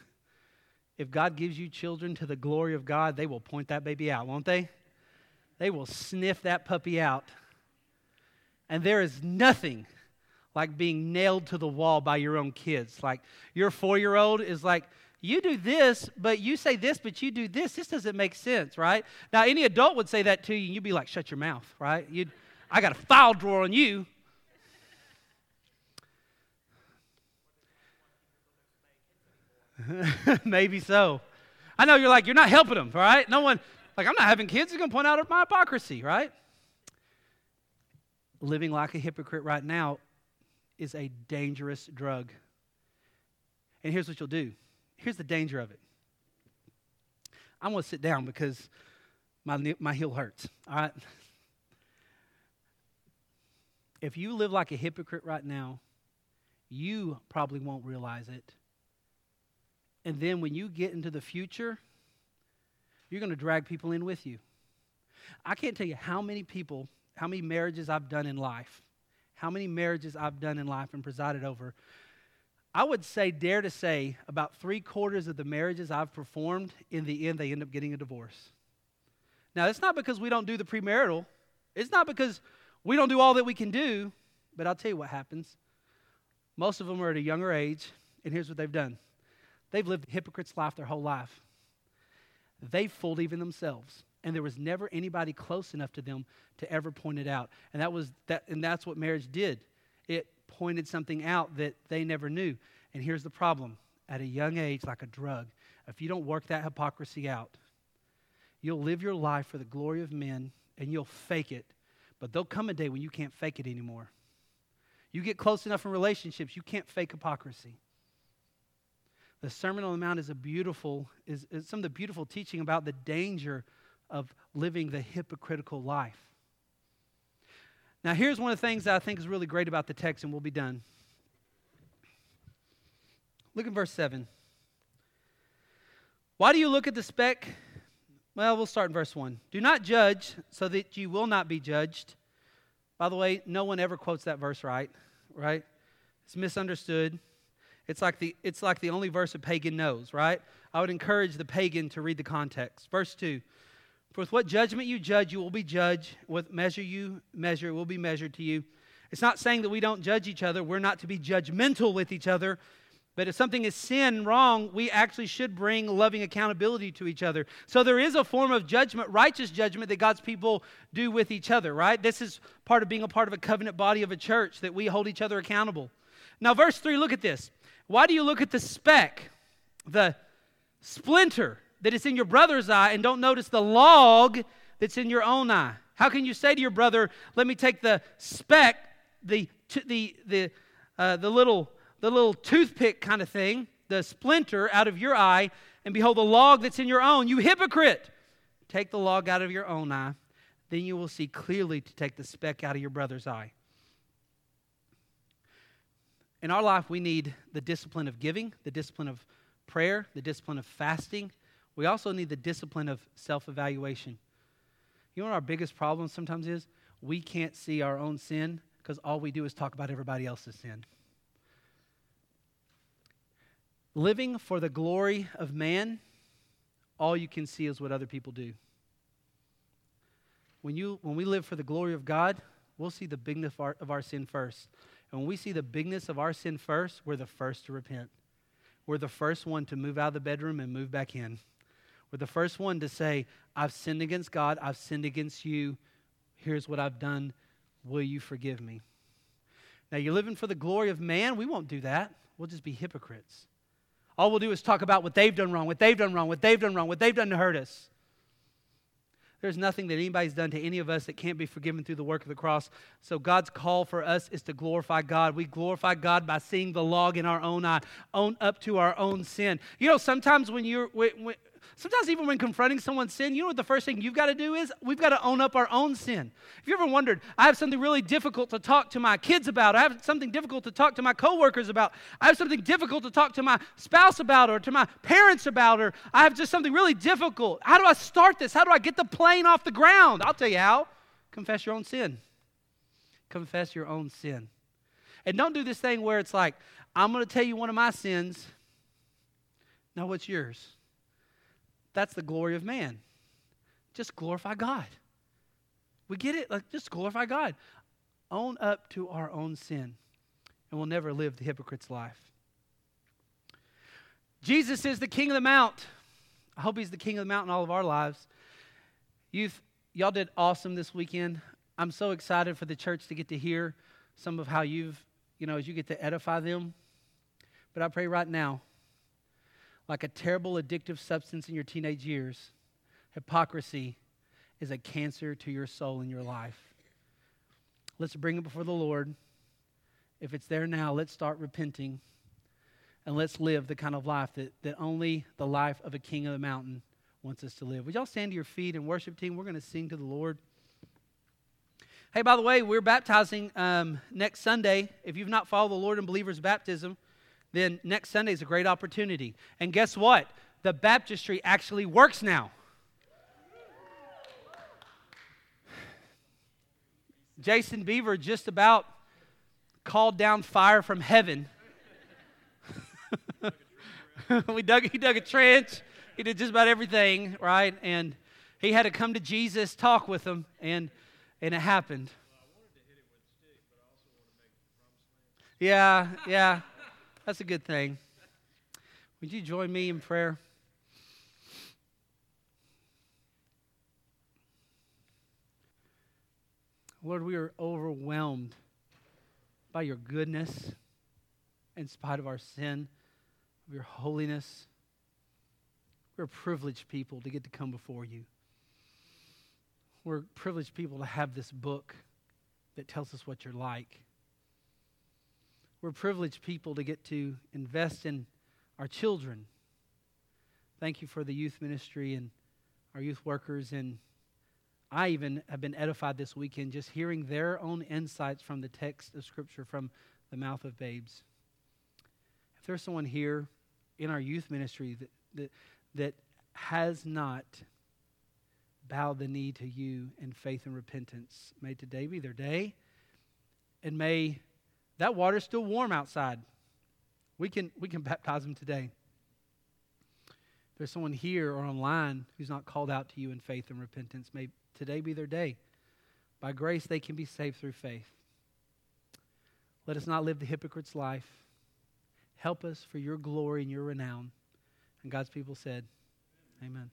if God gives you children to the glory of God, they will point that baby out, won't they? They will sniff that puppy out. And there is nothing like being nailed to the wall by your own kids. Like your four year old is like, you do this, but you say this, but you do this. This doesn't make sense, right? Now, any adult would say that to you, and you'd be like, shut your mouth, right? You'd, I got a file drawer on you. Maybe so. I know you're like, you're not helping them, right? No one, like, I'm not having kids who's going to point out my hypocrisy, right? Living like a hypocrite right now is a dangerous drug. And here's what you'll do here's the danger of it. I'm going to sit down because my, my heel hurts, all right? If you live like a hypocrite right now, you probably won't realize it and then when you get into the future, you're going to drag people in with you. I can't tell you how many people, how many marriages I've done in life, how many marriages I've done in life and presided over. I would say, dare to say, about three quarters of the marriages I've performed, in the end, they end up getting a divorce. Now, it's not because we don't do the premarital, it's not because we don't do all that we can do, but I'll tell you what happens. Most of them are at a younger age, and here's what they've done They've lived a hypocrite's life their whole life. They've fooled even themselves. and there was never anybody close enough to them to ever point it out. And that was that and that's what marriage did. It pointed something out that they never knew. And here's the problem. At a young age like a drug, if you don't work that hypocrisy out, you'll live your life for the glory of men and you'll fake it. But there'll come a day when you can't fake it anymore. You get close enough in relationships, you can't fake hypocrisy. The Sermon on the Mount is a beautiful, is, is some of the beautiful teaching about the danger of living the hypocritical life. Now, here's one of the things that I think is really great about the text, and we'll be done. Look at verse 7. Why do you look at the speck? Well, we'll start in verse 1. Do not judge so that you will not be judged. By the way, no one ever quotes that verse right, right? It's misunderstood. It's like the, it's like the only verse a pagan knows, right? I would encourage the pagan to read the context. Verse 2 For with what judgment you judge, you will be judged. With measure you measure, will be measured to you. It's not saying that we don't judge each other. We're not to be judgmental with each other. But if something is sin, wrong, we actually should bring loving accountability to each other. So there is a form of judgment, righteous judgment, that God's people do with each other, right? This is part of being a part of a covenant body of a church, that we hold each other accountable. Now, verse 3, look at this. Why do you look at the speck, the splinter that is in your brother's eye, and don't notice the log that's in your own eye? How can you say to your brother, let me take the speck, the, the, the, uh, the little the little toothpick kind of thing, the splinter out of your eye, and behold, the log that's in your own. You hypocrite! Take the log out of your own eye, then you will see clearly to take the speck out of your brother's eye. In our life, we need the discipline of giving, the discipline of prayer, the discipline of fasting. We also need the discipline of self evaluation. You know what our biggest problem sometimes is? We can't see our own sin because all we do is talk about everybody else's sin. Living for the glory of man, all you can see is what other people do. When, you, when we live for the glory of God, we'll see the bigness of our, of our sin first. And when we see the bigness of our sin first, we're the first to repent. We're the first one to move out of the bedroom and move back in. We're the first one to say, I've sinned against God, I've sinned against you. Here's what I've done. Will you forgive me? Now, you're living for the glory of man. We won't do that. We'll just be hypocrites. All we'll do is talk about what they've done wrong, what they've done wrong, what they've done wrong, what they've done to hurt us. There's nothing that anybody's done to any of us that can't be forgiven through the work of the cross. So God's call for us is to glorify God. We glorify God by seeing the log in our own eye, own up to our own sin. You know, sometimes when you're when, Sometimes, even when confronting someone's sin, you know what the first thing you've got to do is? We've got to own up our own sin. Have you ever wondered, I have something really difficult to talk to my kids about, I have something difficult to talk to my coworkers about, I have something difficult to talk to my spouse about, or to my parents about, or I have just something really difficult. How do I start this? How do I get the plane off the ground? I'll tell you how. Confess your own sin. Confess your own sin. And don't do this thing where it's like, I'm going to tell you one of my sins. No, what's yours? That's the glory of man. Just glorify God. We get it? Like, just glorify God. Own up to our own sin, and we'll never live the hypocrite's life. Jesus is the king of the mount. I hope he's the king of the mount in all of our lives. Youth, y'all did awesome this weekend. I'm so excited for the church to get to hear some of how you've, you know, as you get to edify them. But I pray right now like a terrible addictive substance in your teenage years, hypocrisy is a cancer to your soul and your life. Let's bring it before the Lord. If it's there now, let's start repenting and let's live the kind of life that, that only the life of a king of the mountain wants us to live. Would y'all stand to your feet and worship team? We're going to sing to the Lord. Hey, by the way, we're baptizing um, next Sunday. If you've not followed the Lord in believers' baptism, then next Sunday is a great opportunity. And guess what? The baptistry actually works now. Jason Beaver just about called down fire from heaven. we dug, he dug a trench. He did just about everything, right? And he had to come to Jesus, talk with him, and, and it happened. Yeah, yeah. That's a good thing. Would you join me in prayer? Lord, we are overwhelmed by your goodness in spite of our sin, of your holiness. We're privileged people to get to come before you. We're privileged people to have this book that tells us what you're like. We're privileged people to get to invest in our children. Thank you for the youth ministry and our youth workers. And I even have been edified this weekend just hearing their own insights from the text of Scripture from the mouth of babes. If there's someone here in our youth ministry that, that, that has not bowed the knee to you in faith and repentance, may today be their day. And may that water's still warm outside. We can, we can baptize them today. If there's someone here or online who's not called out to you in faith and repentance, may today be their day. By grace, they can be saved through faith. Let us not live the hypocrite's life. Help us for your glory and your renown. And God's people said, Amen.